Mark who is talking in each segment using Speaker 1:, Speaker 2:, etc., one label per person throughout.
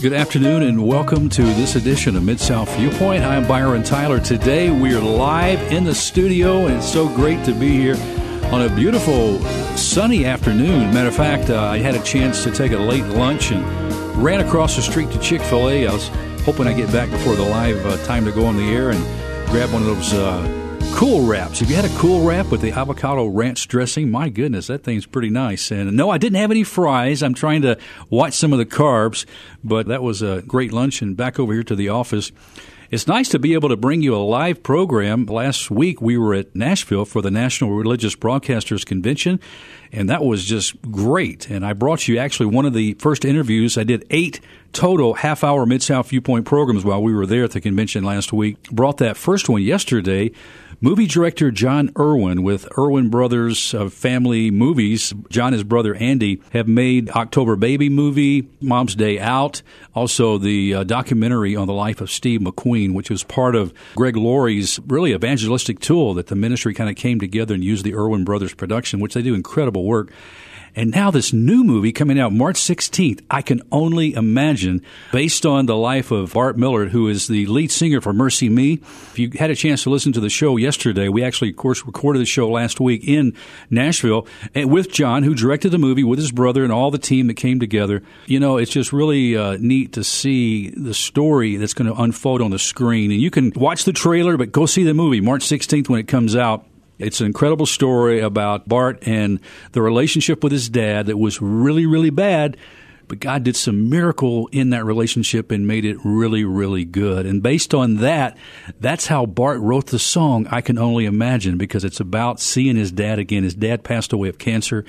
Speaker 1: Good afternoon and welcome to this edition of Mid South Viewpoint. I'm Byron Tyler. Today we are live in the studio and it's so great to be here on a beautiful sunny afternoon. Matter of fact, uh, I had a chance to take a late lunch and ran across the street to Chick fil A. I was hoping I'd get back before the live uh, time to go on the air and grab one of those. Uh, Cool Wraps. Have you had a Cool Wrap with the avocado ranch dressing? My goodness, that thing's pretty nice. And no, I didn't have any fries. I'm trying to watch some of the carbs, but that was a great lunch. And back over here to the office. It's nice to be able to bring you a live program. Last week we were at Nashville for the National Religious Broadcasters Convention, and that was just great. And I brought you actually one of the first interviews. I did eight total half hour Mid South Viewpoint programs while we were there at the convention last week. Brought that first one yesterday Movie director Jon Erwin with Erwin Brothers uh, Family Movies. John and his brother Andy have made October Baby movie, Mom's Day Out, also the uh, documentary on the life of Steve McQueen, which was part of Greg Laurie's really evangelistic tool that the ministry kind of came together and used the Erwin Brothers production, which they do incredible work. And now this new movie coming out March 16th, I can only imagine, based on the life of Bart Millard, who is the lead singer for MercyMe. If you had a chance to listen to the show yesterday, we actually, of course, recorded the show last week in Nashville with Jon, who directed the movie with his brother and all the team that came together. You know, it's just really uh, neat to see the story that's going to unfold on the screen. And you can watch the trailer, but go see the movie March 16th when it comes out. It's an incredible story about Bart and the relationship with his dad that was really, really bad. But God did some miracle in that relationship and made it really, really good. And based on that, that's how Bart wrote the song, I Can Only Imagine, because it's about seeing his dad again. His dad passed away of cancer.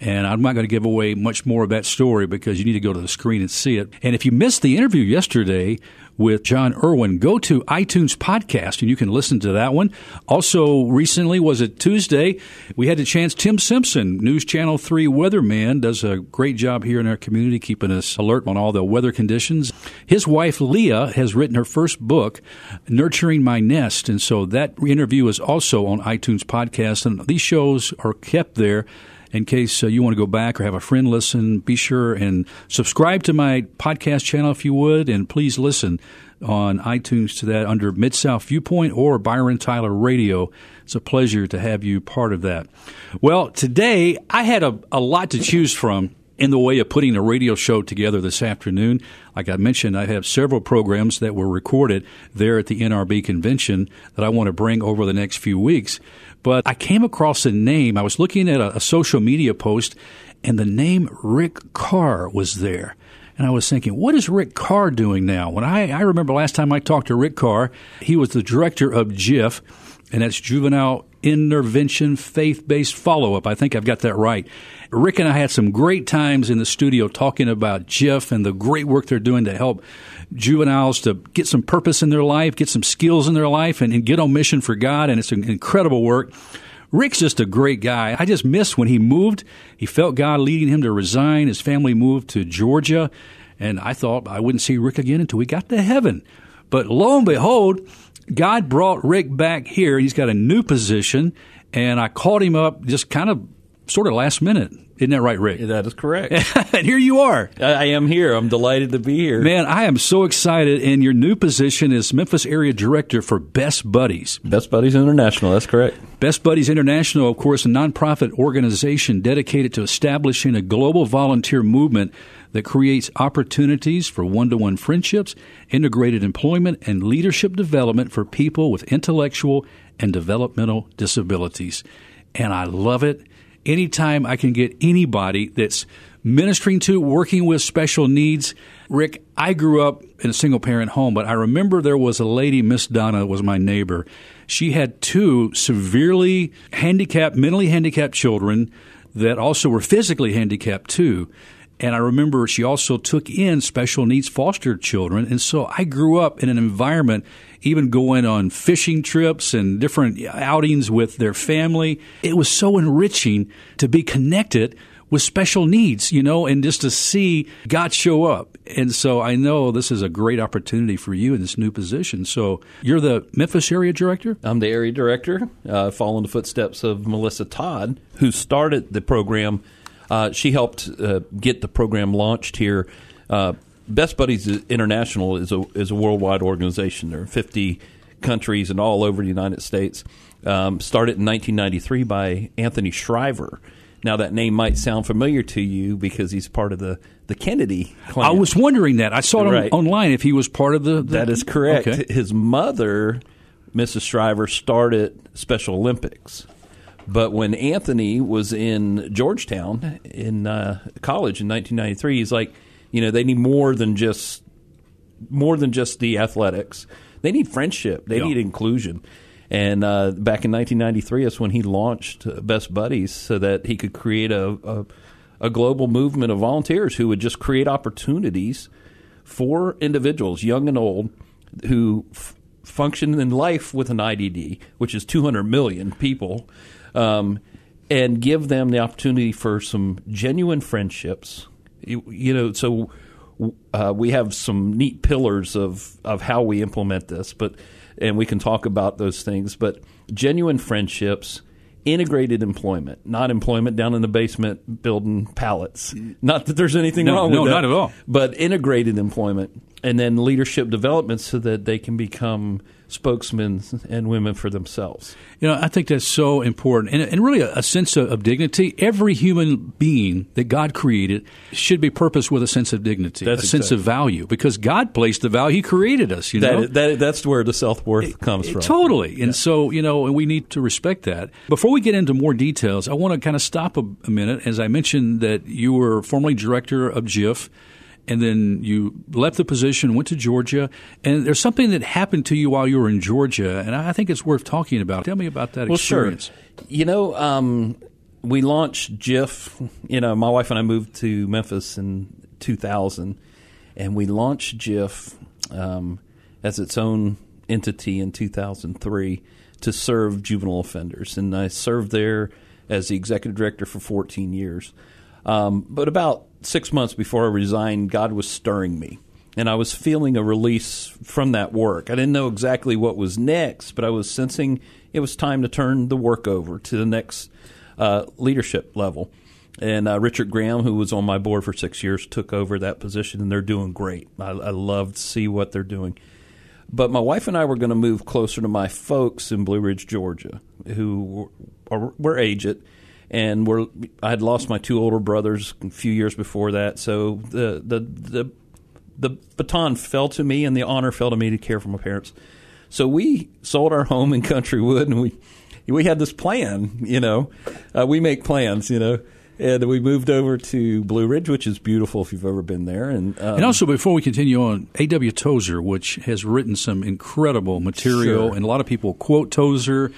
Speaker 1: And I'm not going to give away much more of that story because you need to go to the screen and see it. And if you missed the interview yesterday with Jon Erwin, go to iTunes podcast and you can listen to that one. Also, recently was it Tuesday? We had a chance. Tim Simpson, News Channel 3 weatherman, does a great job here in our community, keeping us alert on all the weather conditions. His wife, Leah, has written her first book, Nurturing My Nest. And so that interview is also on iTunes podcast. And these shows are kept there in case uh, you want to go back or have a friend listen, be sure and subscribe to my podcast channel if you would, and please listen on iTunes to that under Mid South Viewpoint or Byron Tyler Radio. It's a pleasure to have you part of that. Well, today I had a, a lot to choose from in the way of putting a radio show together this afternoon. Like I mentioned, I have several programs that were recorded there at the NRB convention that I want to bring over the next few weeks. But I came across a name. I was looking at a, a social media post, and the name Rick Carr was there. And I was thinking, what is Rick Carr doing now? When I, I remember last time I talked to Rick Carr, he was the director of JIF, and that's Juvenile Intervention Faith Based Follow Up. I think I've got that right. Rick and I had some great times in the studio talking about JIF and the great work they're doing to help juveniles to get some purpose in their life, get some skills in their life, and, and get on mission for God. And it's an incredible work. Rick's just a great guy. I just miss when he moved. He felt God leading him to resign. His family moved to Georgia. And I thought I wouldn't see Rick again until we got to heaven. But lo and behold, God brought Rick back here. He's got a new position. And I called him up just kind of sort of last minute. Isn't that right, Rick?
Speaker 2: That is correct.
Speaker 1: and here you are.
Speaker 2: I am here. I'm delighted to be here.
Speaker 1: Man, I am so excited. And your new position is Memphis Area Director for Best Buddies.
Speaker 2: Best Buddies International. That's correct.
Speaker 1: Best Buddies International, of course, a nonprofit organization dedicated to establishing a global volunteer movement that creates opportunities for one to one friendships, integrated employment, and leadership development for people with intellectual and developmental disabilities. And I love it anytime I can get anybody that's ministering to, working with special needs. Rick, I grew up in a single parent home, but I remember there was a lady, Miss Donna, was my neighbor. She had two severely handicapped, mentally handicapped children that also were physically handicapped too. And I remember she also took in special needs foster children. And so I grew up in an environment, even going on fishing trips and different outings with their family. It was so enriching to be connected with special needs, you know, and just to see God show up. And so I know this is a great opportunity for you in this new position. So you're the Memphis area director?
Speaker 2: I'm the area director, uh, following the footsteps of Melissa Todd, who started the program uh, she helped uh, get the program launched here uh, Best Buddies International is a is a worldwide organization. There are 50 countries and all over the United States. Um, started in 1993 by Anthony Shriver. Now that name might sound familiar to you because he's part of the the Kennedy. Clan.
Speaker 1: I was wondering that. I saw it right. on, online if he was part of the. the
Speaker 2: that is correct. Okay. His mother, Mrs. Shriver, started Special Olympics. But when Anthony was in Georgetown in uh, college in 1993, he's like, you know, they need more than just more than just the athletics. They need friendship. They yeah. need inclusion. And uh, back in 1993, that's when he launched Best Buddies so that he could create a, a, a global movement of volunteers who would just create opportunities for individuals, young and old, who f- function in life with an IDD, which is 200 million people, um, and give them the opportunity for some genuine friendships. You, you know, so uh, we have some neat pillars of, of how we implement this, but and we can talk about those things. But genuine friendships, integrated employment, not employment down in the basement building pallets. Not that there's anything
Speaker 1: no,
Speaker 2: wrong
Speaker 1: no,
Speaker 2: with that.
Speaker 1: not at all.
Speaker 2: But integrated employment and then leadership development so that they can become spokesmen and women for themselves.
Speaker 1: You know, I think that's so important, and, and really a, a sense of, of, dignity. Every human being that God created should be purposed with a sense of dignity,
Speaker 2: that's
Speaker 1: a exactly. sense of value, because God placed the value; He created us. You know,
Speaker 2: that, that, that's where the self worth comes from.
Speaker 1: Totally, and yeah. so you know, and we need to respect that. Before we get into more details, I want to kind of stop a, a minute, as I mentioned that you were formerly director of JIF and then you left the position, went to Georgia, and there's something that happened to you while you were in Georgia, and I think it's worth talking about. Tell me about that
Speaker 2: well,
Speaker 1: experience.
Speaker 2: Sure. You know, um, we launched JIF. You know, my wife and I moved to Memphis in 2000, and we launched JIF um, as its own entity in 2003 to serve juvenile offenders, and I served there as the executive director for 14 years. Um, but about six months before I resigned, God was stirring me. And I was feeling a release from that work. I didn't know exactly what was next, but I was sensing it was time to turn the work over to the next uh, leadership level. And uh, Richard Graham, who was on my board for six years, took over that position, and they're doing great. I, I love to see what they're doing. But my wife and I were going to move closer to my folks in Blue Ridge, Georgia, who were, were aged and we're I had lost my two older brothers a few years before that, so the the the the baton fell to me, and the honor fell to me to care for my parents. So we sold our home in Countrywood, and we we had this plan. You know, uh, we make plans. You know. And we moved over to Blue Ridge, which is beautiful if you've ever been there. And,
Speaker 1: um, and also, before we continue on, A.W. Tozer, which has written some incredible material,
Speaker 2: sure.
Speaker 1: and a lot of people quote Tozer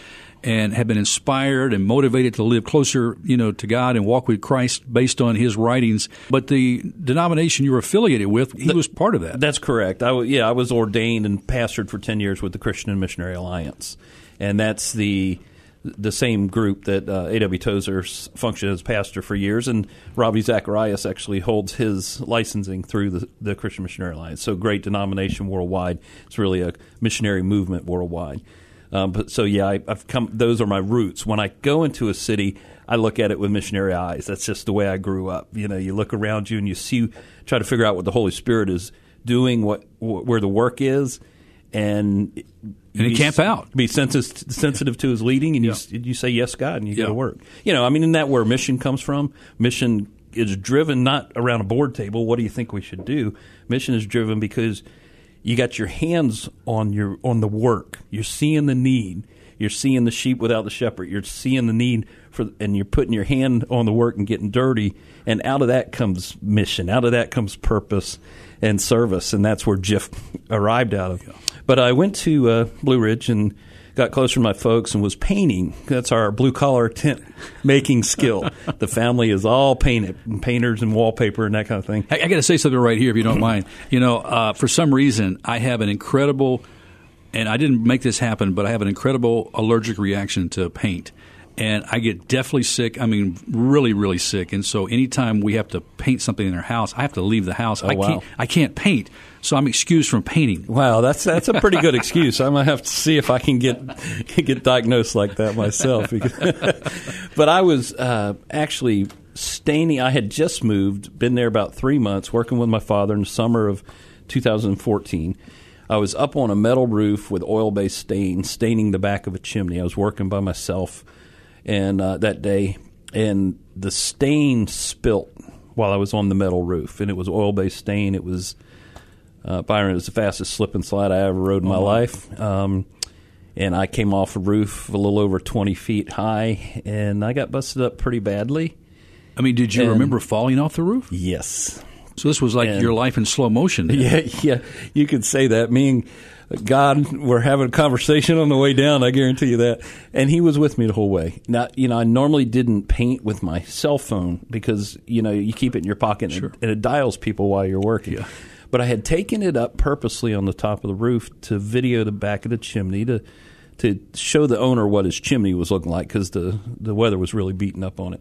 Speaker 1: and have been inspired and motivated to live closer, you know, to God and walk with Christ based on his writings. But the denomination you were affiliated with, he was part of that.
Speaker 2: That's correct. I, yeah, I was ordained and pastored for 10 years with the Christian and Missionary Alliance. And that's the the same group that uh, A.W. Tozer functioned as pastor for years, and Ravi Zacharias actually holds his licensing through the, the Christian Missionary Alliance. So great denomination worldwide. It's really a missionary movement worldwide. Um, but so yeah, I, have come. Those are my roots. When I go into a city, I look at it with missionary eyes. That's just the way I grew up. You know, you look around you and you see, try to figure out what the Holy Spirit is doing, what where the work is, and
Speaker 1: and he camp out.
Speaker 2: Be sensitive, sensitive to his leading, and yeah. you you say yes, God, and you yeah. go to work. You know, I mean, isn't that where mission comes from? Mission is driven not around a board table. What do you think we should do? Mission is driven because you got your hands on your on the work. You're seeing the need. You're seeing the sheep without the shepherd. You're seeing the need for, and you're putting your hand on the work and getting dirty. And out of that comes mission. Out of that comes purpose and service. And that's where JIF arrived out of. But I went to uh, Blue Ridge and got closer to my folks and was painting. That's our blue collar tent making skill. the family is all painted, and painters and wallpaper and that kind of thing.
Speaker 1: I, I got to say something right here, if you don't mind. You know, uh, for some reason, I have an incredible, and I didn't make this happen, but I have an incredible allergic reaction to paint and I get deathly sick. I mean, really, really sick. And so, anytime we have to paint something in our house, I have to leave the house.
Speaker 2: Oh,
Speaker 1: I
Speaker 2: wow.
Speaker 1: can't. I can't paint, so I'm excused from painting.
Speaker 2: Wow, that's that's a pretty good excuse. I'm gonna have to see if I can get get diagnosed like that myself. but I was uh, actually staining. I had just moved, been there about three months, working with my father in the summer of 2014. I was up on a metal roof with oil based stain, staining the back of a chimney. I was working by myself and uh, that day, and the stain spilt while I was on the metal roof, and it was oil based stain. It was uh, Byron. It was the fastest slip and slide I ever rode in my
Speaker 1: Oh.
Speaker 2: life. Um, and I came off a roof a little over 20 feet high, and I got busted up pretty badly.
Speaker 1: I mean, did you
Speaker 2: And-
Speaker 1: remember falling off the roof?
Speaker 2: Yes.
Speaker 1: So this was like
Speaker 2: And-
Speaker 1: your life in slow motion. then.
Speaker 2: Yeah, yeah, you could say that. Me and God were having a conversation on the way down. I guarantee you that. And He was with me the whole way. Now, you know, I normally didn't paint with my cell phone because you know you keep it in your pocket and,
Speaker 1: Sure.
Speaker 2: it, and it dials people while you're working.
Speaker 1: Yeah.
Speaker 2: But I had taken it up purposely on the top of the roof to video the back of the chimney to to show the owner what his chimney was looking like because the the weather was really beating up on it.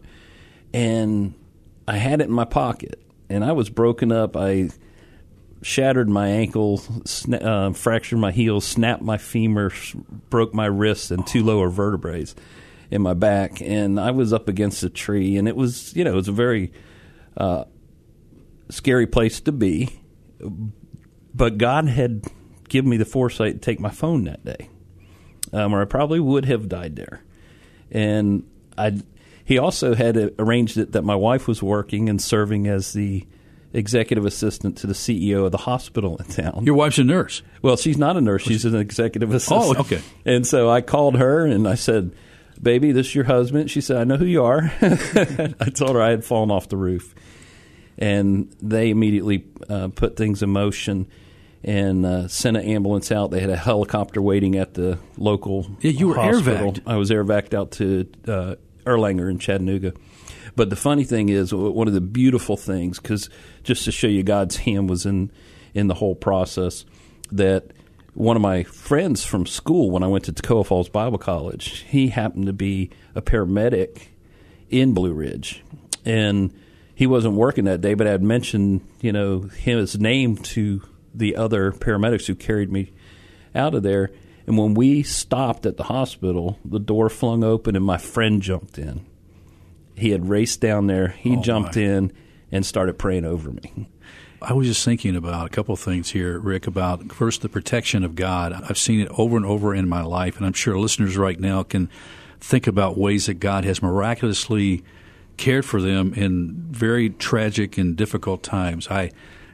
Speaker 2: And I had it in my pocket, and I was broken up. I shattered my ankle, sna- uh, fractured my heel, snapped my femur, broke my wrist and two lower vertebrae in my back, and I was up against a tree, and it was you know it was a very uh, scary place to be, but God had given me the foresight to take my phone that day, um, or I probably would have died there, and I. He also had arranged it that my wife was working and serving as the executive assistant to the CEO of the hospital in town.
Speaker 1: Your wife's a nurse.
Speaker 2: well, she's not a nurse; she's an executive assistant.
Speaker 1: Oh, okay.
Speaker 2: And so I called her and I said, "Baby, this is your husband." She said, "I know who you are." I told her I had fallen off the roof, and they immediately uh, put things in motion and uh, sent an ambulance out. They had a helicopter waiting at the local
Speaker 1: Yeah, you were
Speaker 2: hospital.
Speaker 1: air-vacked.
Speaker 2: I was air vacked out to uh, Erlanger in Chattanooga. But the funny thing is, one of the beautiful things, because just to show you God's hand was in in the whole process, that one of my friends from school, when I went to Toccoa Falls Bible College, he happened to be a paramedic in Blue Ridge, and he wasn't working that day, but I had mentioned you know his name to the other paramedics who carried me out of there. And when we stopped at the hospital, the door flung open and my friend jumped in. He had raced down there. He
Speaker 1: Oh,
Speaker 2: jumped
Speaker 1: my.
Speaker 2: in and started praying over me.
Speaker 1: I was just thinking about a couple of things here, Rick, about first the protection of God. I've seen it over and over in my life, and I'm sure listeners right now can think about ways that God has miraculously cared for them in very tragic and difficult times. I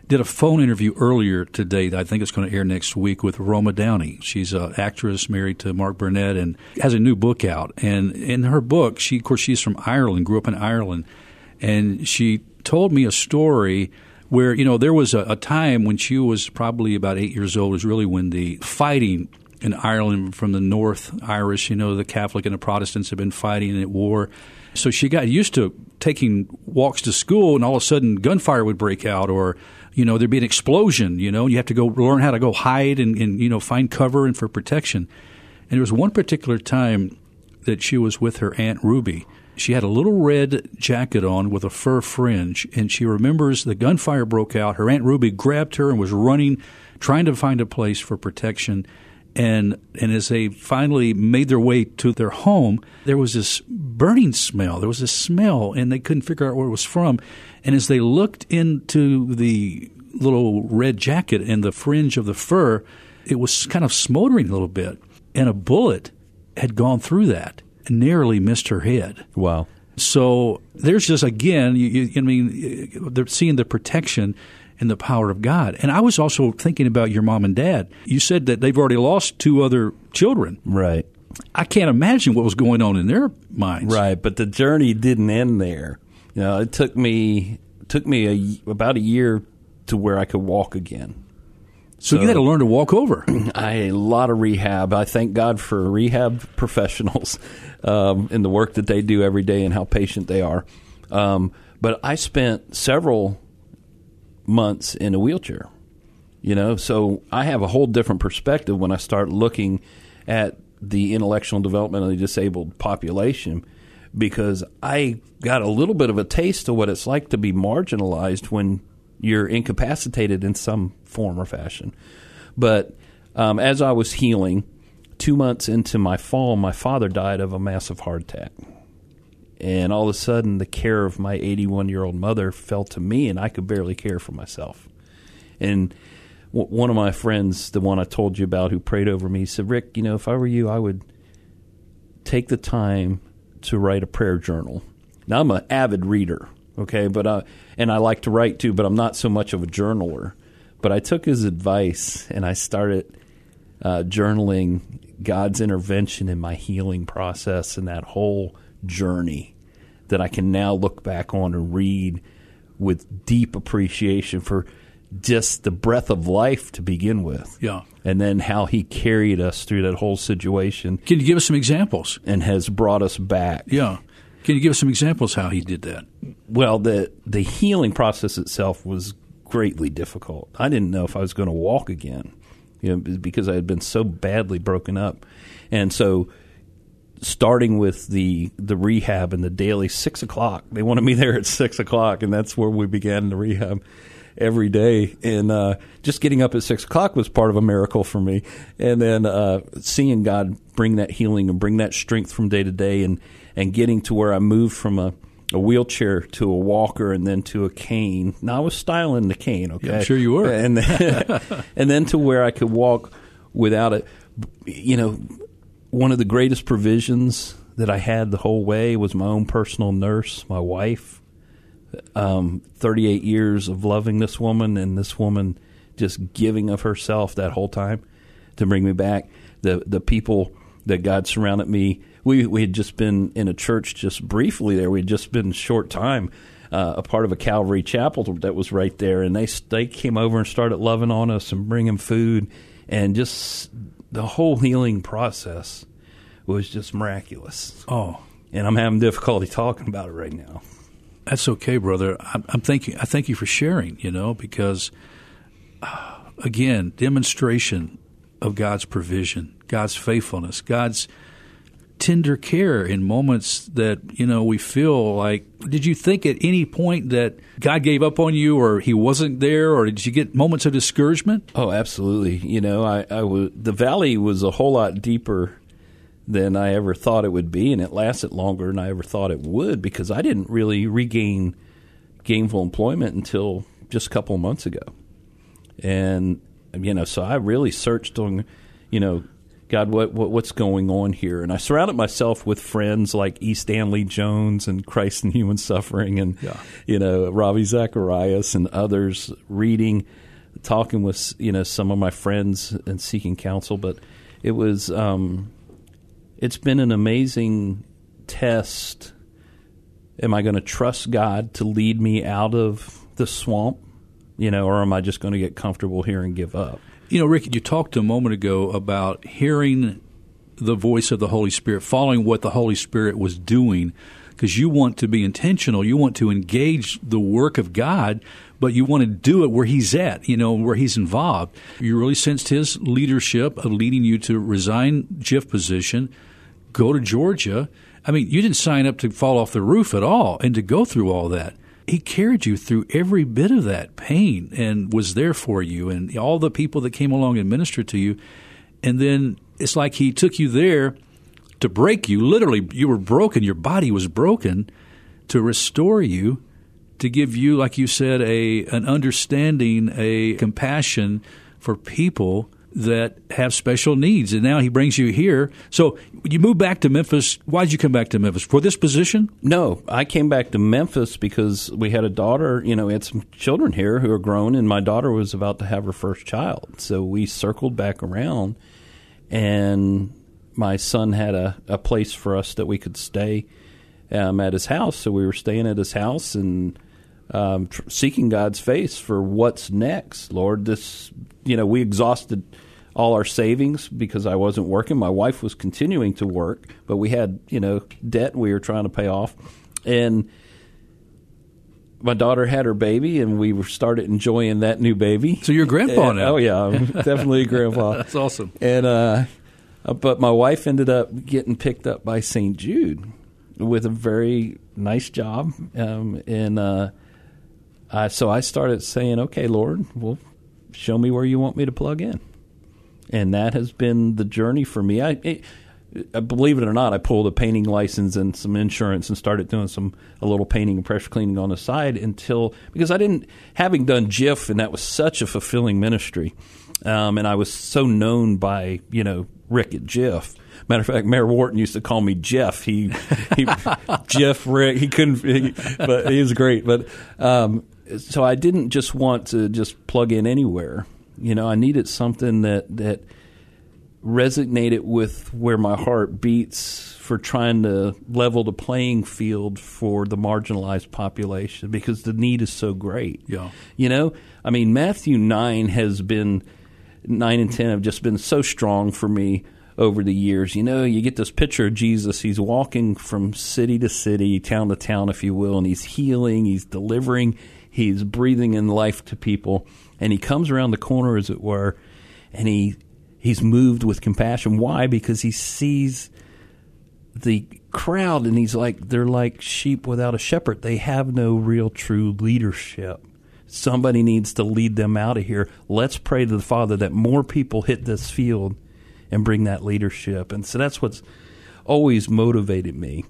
Speaker 1: did a phone interview earlier today that I think it's going to air next week with Roma Downey. She's an actress married to Mark Burnett and has a new book out. And in her book, she, of course, she's from Ireland, grew up in Ireland, and she told me a story where you know there was a, a time when she was probably about eight years old. Was really when the fighting in Ireland from the North Irish, you know, the Catholic and the Protestants have been fighting at war. So she got used to taking walks to school, and all of a sudden gunfire would break out, or you know there'd be an explosion. You know, you have to go learn how to go hide and, and you know find cover and for protection. And there was one particular time that she was with her aunt Ruby. She had a little red jacket on with a fur fringe, and she remembers the gunfire broke out. Her aunt Ruby grabbed her and was running, trying to find a place for protection. And and as they finally made their way to their home, there was this burning smell. There was a smell, and they couldn't figure out where it was from. And as they looked into the little red jacket and the fringe of the fur, it was kind of smoldering a little bit, and a bullet had gone through that and narrowly missed her head.
Speaker 2: Wow.
Speaker 1: So there's just again, you, you, I mean, they're seeing the protection and the power of God. And I was also thinking about your mom and dad. You said that they've already lost two other children.
Speaker 2: Right.
Speaker 1: I can't imagine what was going on in their minds.
Speaker 2: Right, but the journey didn't end there. You know, it took me took me a, about a year to where I could walk again.
Speaker 1: So, you had to learn to walk over.
Speaker 2: I a lot of rehab. I thank God for rehab professionals um, and the work that they do every day and how patient they are. Um, but I spent several months in a wheelchair. You know, so I have a whole different perspective when I start looking at the intellectual development of the disabled population because I got a little bit of a taste of what it's like to be marginalized when you're incapacitated in some form or fashion. But um, as I was healing, two months into my fall, my father died of a massive heart attack. And all of a sudden the care of my 81 year old mother fell to me, and I could barely care for myself. And w- one of my friends, the one I told you about, who prayed over me, said, "Rick, you know, if I were you, I would take the time to write a prayer journal." Now I'm an avid reader, okay, but uh, and I like to write too, but I'm not so much of a journaler. But I took his advice and I started uh, journaling God's intervention in my healing process and that whole journey that I can now look back on and read with deep appreciation for just the breath of life to begin with.
Speaker 1: Yeah.
Speaker 2: And then how he carried us through that whole situation
Speaker 1: Can you give us some examples?
Speaker 2: and has brought us back.
Speaker 1: Yeah. Can you give us some examples how he did that?
Speaker 2: Well, the the healing process itself was greatly difficult. I didn't know if I was going to walk again, you know, because I had been so badly broken up, and so starting with the the rehab and the daily six o'clock, they wanted me there at six o'clock, and that's where we began the rehab every day. And uh, just getting up at six o'clock was part of a miracle for me, and then uh, seeing God bring that healing and bring that strength from day to day, and and getting to where I moved from a a wheelchair to a walker and then to a cane. Now I was styling the cane, okay?
Speaker 1: Yeah, I'm sure you were.
Speaker 2: And then, and then to where I could walk without it. You know, one of the greatest provisions that I had the whole way was my own personal nurse, my wife. Um, 38 years of loving this woman and this woman just giving of herself that whole time to bring me back. The the people that God surrounded me. We we had just been in a church just briefly there. We had just been short time. Uh, a part of a Calvary chapel that was right there, and they they came over and started loving on us and bringing food, and just the whole healing process was just miraculous.
Speaker 1: Oh,
Speaker 2: And I'm having difficulty talking about it right now.
Speaker 1: That's okay, brother. I'm, I'm thanking. I thank you for sharing. You know, because uh, again, demonstration of God's provision, God's faithfulness, God's tender care in moments that you know we feel like. Did you think at any point that God gave up on you, or He wasn't there, or did you get moments of discouragement?
Speaker 2: Oh, absolutely. You know, I, I was the valley was a whole lot deeper than I ever thought it would be, and it lasted longer than I ever thought it would because I didn't really regain gainful employment until just a couple months ago, and you know, so I really searched on, you know, God, what, what what's going on here? And I surrounded myself with friends like E. Stanley Jones and Christ and Human Suffering, and
Speaker 1: Yeah.
Speaker 2: you know Ravi Zacharias and others reading, talking with you know some of my friends and seeking counsel. But it was um, it's been an amazing test. Am I going to trust God to lead me out of the swamp, you know, or am I just going to get comfortable here and give up?
Speaker 1: You know, Rick, you talked a moment ago about hearing the voice of the Holy Spirit, following what the Holy Spirit was doing, because you want to be intentional. You want to engage the work of God, but you want to do it where He's at, you know, where He's involved. You really sensed His leadership of leading you to resign JIF position, go to Georgia. I mean, you didn't sign up to fall off the roof at all and to go through all that. He carried you through every bit of that pain and was there for you and all the people that came along and ministered to you. And then it's like he took you there to break you. Literally, you were broken, your body was broken to restore you, to give you, like you said, a an understanding, a compassion for people that have special needs. And now he brings you here. So you moved back to Memphis. Why did you come back to Memphis? For this position?
Speaker 2: No, I came back to Memphis because we had a daughter. You know, we had some children here who are grown, and my daughter was about to have her first child. So we circled back around, and my son had a, a place for us that we could stay um, at his house. So we were staying at his house and um, tr- seeking God's face for what's next. Lord, this, you know, we exhausted all our savings because I wasn't working. My wife was continuing to work, but we had, you know, debt we were trying to pay off. And my daughter had her baby, and we started enjoying that new baby.
Speaker 1: So you're a grandpa
Speaker 2: And-
Speaker 1: now.
Speaker 2: Oh yeah, I'm definitely a grandpa.
Speaker 1: That's awesome.
Speaker 2: And uh, uh, but my wife ended up getting picked up by St. Jude with a very nice job, um, and uh, I, so I started saying, "Okay, Lord, well, show me where you want me to plug in," and that has been the journey for me. I. It, uh, believe it or not, I pulled a painting license and some insurance and started doing some a little painting and pressure cleaning on the side until because I didn't having done JIF and that was such a fulfilling ministry, um, and I was so known by you know Rick at JIF. Matter of fact, Mayor Wharton used to call me Jeff. He, he Jeff Rick. He couldn't, he, but he was great. But um, so I didn't just want to just plug in anywhere. You know, I needed something that that resonated with where my heart beats for trying to level the playing field for the marginalized population because the need is so great.
Speaker 1: Yeah.
Speaker 2: You know, I mean, Matthew 9 has been, 9 and 10 have just been so strong for me over the years. You know, you get this picture of Jesus. He's walking from city to city, town to town, if you will, and he's healing, he's delivering, he's breathing in life to people. And he comes around the corner, as it were, and he he's moved with compassion. Why? Because he sees the crowd and he's like, they're like sheep without a shepherd. They have no real true leadership. Somebody needs to lead them out of here. Let's pray to the Father that more people hit this field and bring that leadership. And so that's what's always motivated me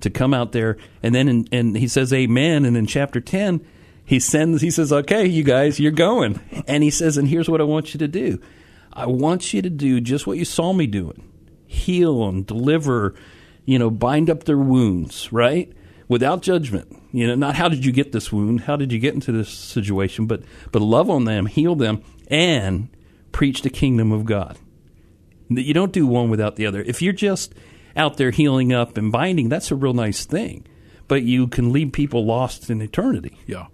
Speaker 2: to come out there. And then, in, and he says, Amen. And in chapter 10, he sends, he says, Okay, you guys, you're going. And he says, And here's what I want you to do I want you to do just what you saw me doing heal and deliver, you know, bind up their wounds, right? Without judgment. You know, not how did you get this wound? How did you get into this situation? But but love on them, heal them, and preach the kingdom of God. You don't do one without the other. If you're just out there healing up and binding, that's a real nice thing. But you can leave people lost in eternity.
Speaker 1: Yeah.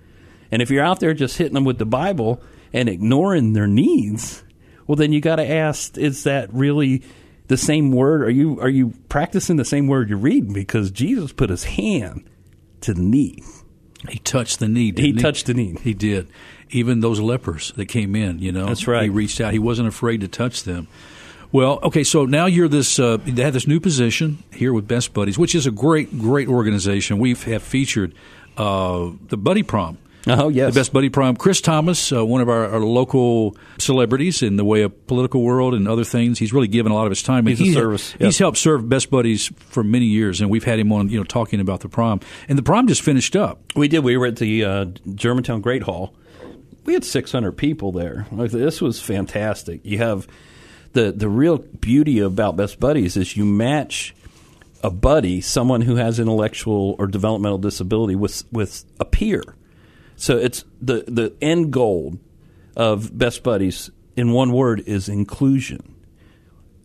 Speaker 2: And if you're out there just hitting them with the Bible and ignoring their needs, well, then you got to ask: Is that really the same word? Are you are you practicing the same word you're reading? Because Jesus put His hand to the knee.
Speaker 1: He touched the knee.
Speaker 2: He touched the knee.
Speaker 1: He did. Even those lepers that came in, you know,
Speaker 2: That's right.
Speaker 1: He reached out. He wasn't afraid to touch them. Well, okay, so now you're this. Uh, they have this new position here with Best Buddies, which is a great, great organization. We have featured uh, the Buddy Prom.
Speaker 2: Oh yes,
Speaker 1: The Best Buddy Prom. Chris Thomas, uh, one of our, our local celebrities in the way of political world and other things. He's really given a lot of his time.
Speaker 2: He's a
Speaker 1: He-
Speaker 2: service,
Speaker 1: He's
Speaker 2: yeah.
Speaker 1: helped serve Best Buddies for many years, and we've had him on, you know, talking about the prom. And the prom just finished up.
Speaker 2: We did. We were at the uh, Germantown Great Hall. We had 600 people there. Like, This was fantastic. You have the the real beauty about Best Buddies is you match a buddy, someone who has intellectual or developmental disability, with with a peer. So it's the the end goal of Best Buddies in one word is inclusion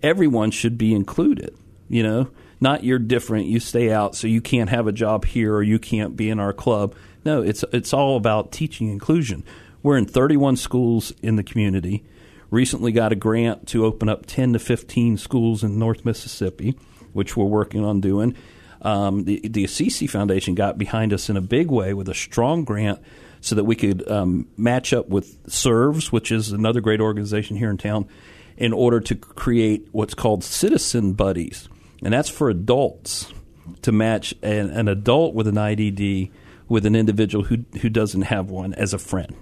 Speaker 2: everyone should be included. You know, not you're different, you stay out, so you can't have a job here or you can't be in our club. No, it's it's all about teaching inclusion. We're in 31 schools in the community. Recently got a grant to open up 10 to 15 schools in North Mississippi, which we're working on doing. Um, the, the Assisi Foundation got behind us in a big way with a strong grant so that we could um, match up with SRVS, which is another great organization here in town, in order to create what's called citizen buddies. And that's for adults to match an, an adult with an IDD with an individual who, who doesn't have one as a friend.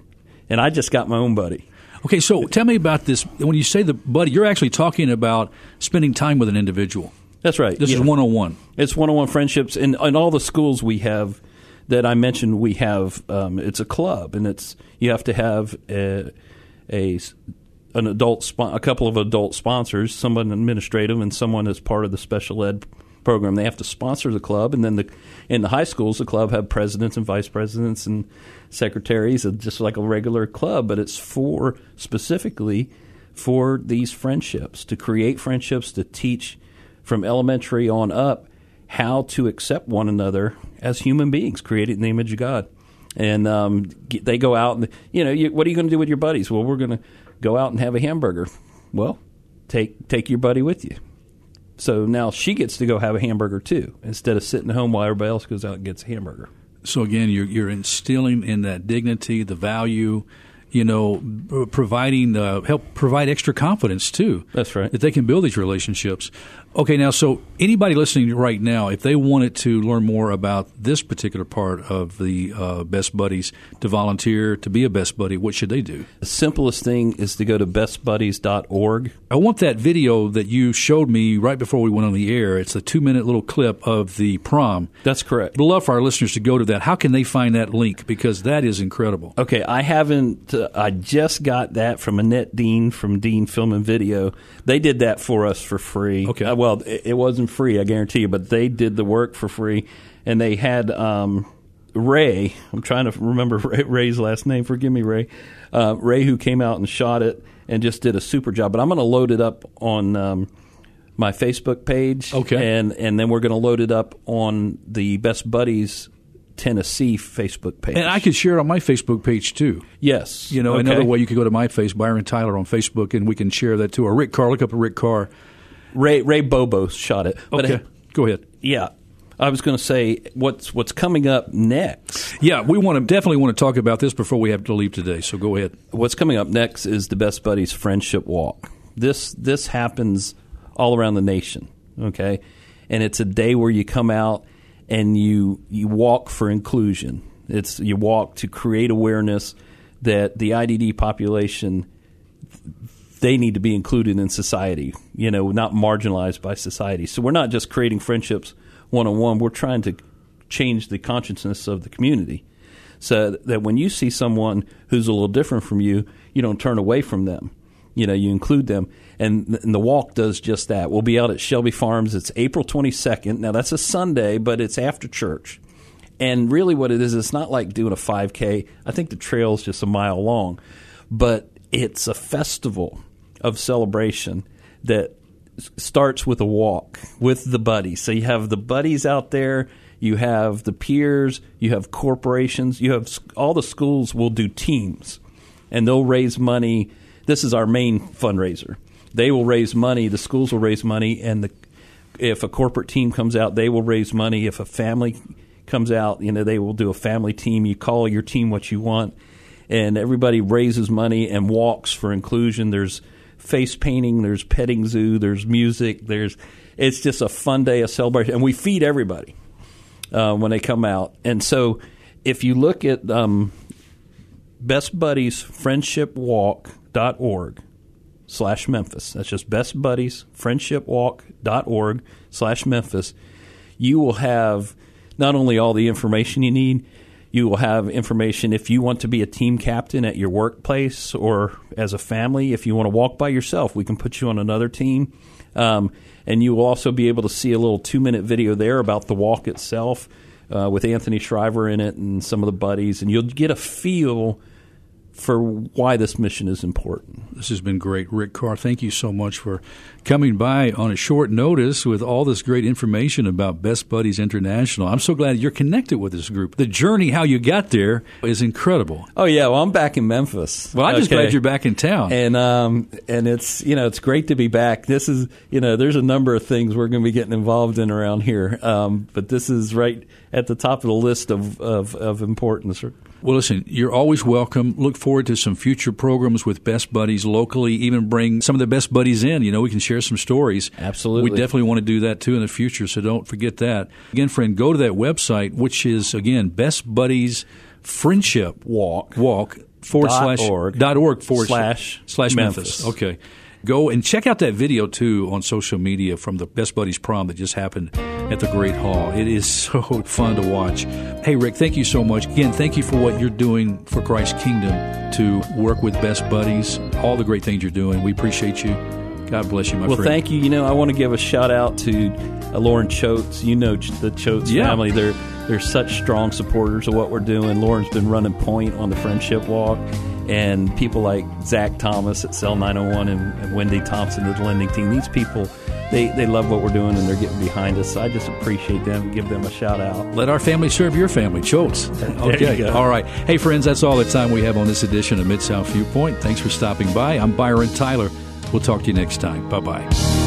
Speaker 2: And I just got my own buddy.
Speaker 1: Okay, so tell me about this. When you say the buddy, you're actually talking about spending time with an individual.
Speaker 2: That's right.
Speaker 1: This
Speaker 2: Yeah.
Speaker 1: is one on one.
Speaker 2: It's one-on-one friendships, and in all the schools we have that I mentioned, we have um, it's a club, and it's you have to have a, a an adult, spon- a couple of adult sponsors, someone administrative, and someone that's part of the special ed program. They have to sponsor the club, and then the in the high schools, the club have presidents and vice presidents and secretaries, just like a regular club, but it's for specifically for these friendships to create friendships to teach from elementary on up how to accept one another as human beings created in the image of God. And um, they go out and you know, you, what are you going to do with your buddies? Well, we're going to go out and have a hamburger. Well, take take your buddy with you. So now she gets to go have a hamburger too, instead of sitting at home while everybody else goes out and gets a hamburger.
Speaker 1: So again, you're you're instilling in that dignity, the value, you know, providing uh, help provide extra confidence too.
Speaker 2: That's right.
Speaker 1: That they can build these relationships. Okay, now, so anybody listening right now, if they wanted to learn more about this particular part of the uh, Best Buddies, to volunteer, to be a Best Buddy, what should they do?
Speaker 2: The simplest thing is to go to bestbuddies.org.
Speaker 1: I want that video that you showed me right before we went on the air. It's a two minute little clip of the prom.
Speaker 2: That's correct.
Speaker 1: I'd love for our listeners to go to that. How can they find that link? Because that is incredible.
Speaker 2: Okay, I haven't, uh, I just got that from Annette Dean from Dean Film and Video. They did that for us for free.
Speaker 1: Okay.
Speaker 2: Uh, well, it, it wasn't free, I guarantee you, but they did the work for free. And they had um, Ray, I'm trying to remember Ray, Ray's last name. Forgive me, Ray. Uh, Ray, who came out and shot it and just did a super job. But I'm going to load it up on um, my Facebook page.
Speaker 1: Okay.
Speaker 2: And, and then we're going to load it up on the Best Buddies Tennessee Facebook page.
Speaker 1: And I could share it on my Facebook page too.
Speaker 2: Yes.
Speaker 1: You know,
Speaker 2: Okay.
Speaker 1: another way you could go to my face, Byron Tyler on Facebook, and we can share that too. Or Rick Carr, look up Rick Carr.
Speaker 2: Ray Ray Bobo shot it. But
Speaker 1: Okay,
Speaker 2: uh,
Speaker 1: go ahead.
Speaker 2: yeah, I was going to say what's what's coming up next.
Speaker 1: Yeah, we want to definitely want to talk about this before we have to leave today. So go ahead.
Speaker 2: What's coming up next is the Best Buddies Friendship Walk. This this happens all around the nation. Okay, and it's a day where you come out and you you walk for inclusion. It's you walk to create awareness that the IDD population they need to be included in society, you know, not marginalized by society. So we're not just creating friendships one on one, we're trying to change the consciousness of the community so that when you see someone who's a little different from you, you don't turn away from them. You know, you include them. And, and the walk does just that. We'll be out at Shelby Farms. It's April 22nd. Now, that's a Sunday, but it's after church. And really, what it is, it's not like doing a 5K. I think the trail's just a mile long, but it's a festival of celebration that starts with a walk with the buddies. So you have the buddies out there, you have the peers, you have corporations, you have all the schools will do teams, and they'll raise money. This is our main fundraiser. They will raise money. The schools will raise money, and the if a corporate team comes out, they will raise money. If a family comes out, you know, they will do a family team. You call your team what you want, and everybody raises money and walks for inclusion. There's face painting, there's petting zoo, there's music, there's it's just a fun day, a celebration, and we feed everybody uh, when they come out. And so, if you look at um, Best Buddies Friendship Walk.org slash Memphis. That's just Best Buddies Friendship Walk.org slash Memphis. You will have not only all the information you need, you will have information if you want to be a team captain at your workplace or as a family. If you want to walk by yourself, we can put you on another team. Um, and you will also be able to see a little two minute video there about the walk itself uh, with Anthony Shriver in it and some of the buddies. And you'll get a feel for why this mission is important.
Speaker 1: This has been great. Rick Carr, thank you so much for coming by on a short notice with all this great information about Best Buddies International. I'm so glad you're connected with this group. The journey, how you got there, is incredible.
Speaker 2: Oh yeah, well I'm back in Memphis.
Speaker 1: Well, I'm just
Speaker 2: Okay.
Speaker 1: glad you're back in town.
Speaker 2: and um and it's you know it's great to be back. This is you know there's a number of things we're going to be getting involved in around here, um, but this is right at the top of the list of of, of importance.
Speaker 1: Well, listen, you're always welcome. Look forward to some future programs with Best Buddies locally. Even bring some of the Best Buddies in. You know, we can share some stories.
Speaker 2: Absolutely.
Speaker 1: We definitely want to do that too in the future, so don't forget that. Again, friend, go to that website, which is, again, Best Buddies Friendship
Speaker 2: Walk.
Speaker 1: Walk forward
Speaker 2: Dot
Speaker 1: slash
Speaker 2: org.
Speaker 1: dot org forward
Speaker 2: Slash
Speaker 1: slash Memphis.
Speaker 2: Memphis.
Speaker 1: Okay. Go and check out that video too on social media from the Best Buddies prom that just happened at the Great Hall. It is so fun to watch. Hey, Rick, thank you so much. Again, thank you for what you're doing for Christ's kingdom to work with Best Buddies, all the great things you're doing. We appreciate you. God bless you, my
Speaker 2: Well,
Speaker 1: friend.
Speaker 2: Well, thank you. You know, I want to give a shout out to uh, Lauren Choates. You know the Choates
Speaker 1: Yeah.
Speaker 2: family. They're they're such strong supporters of what we're doing. Lauren's been running point on the Friendship Walk, and people like Zach Thomas at Cell 901 and, and Wendy Thompson of the lending team. These people, they, they love what we're doing and they're getting behind us. So I just appreciate them. Give them a shout out.
Speaker 1: Let our family serve your family, Choates. Okay.
Speaker 2: you go.
Speaker 1: All right. Hey, friends, that's all the time we have on this edition of Mid South Viewpoint. Thanks for stopping by. I'm Byron Tyler. We'll talk to you next time. Bye bye.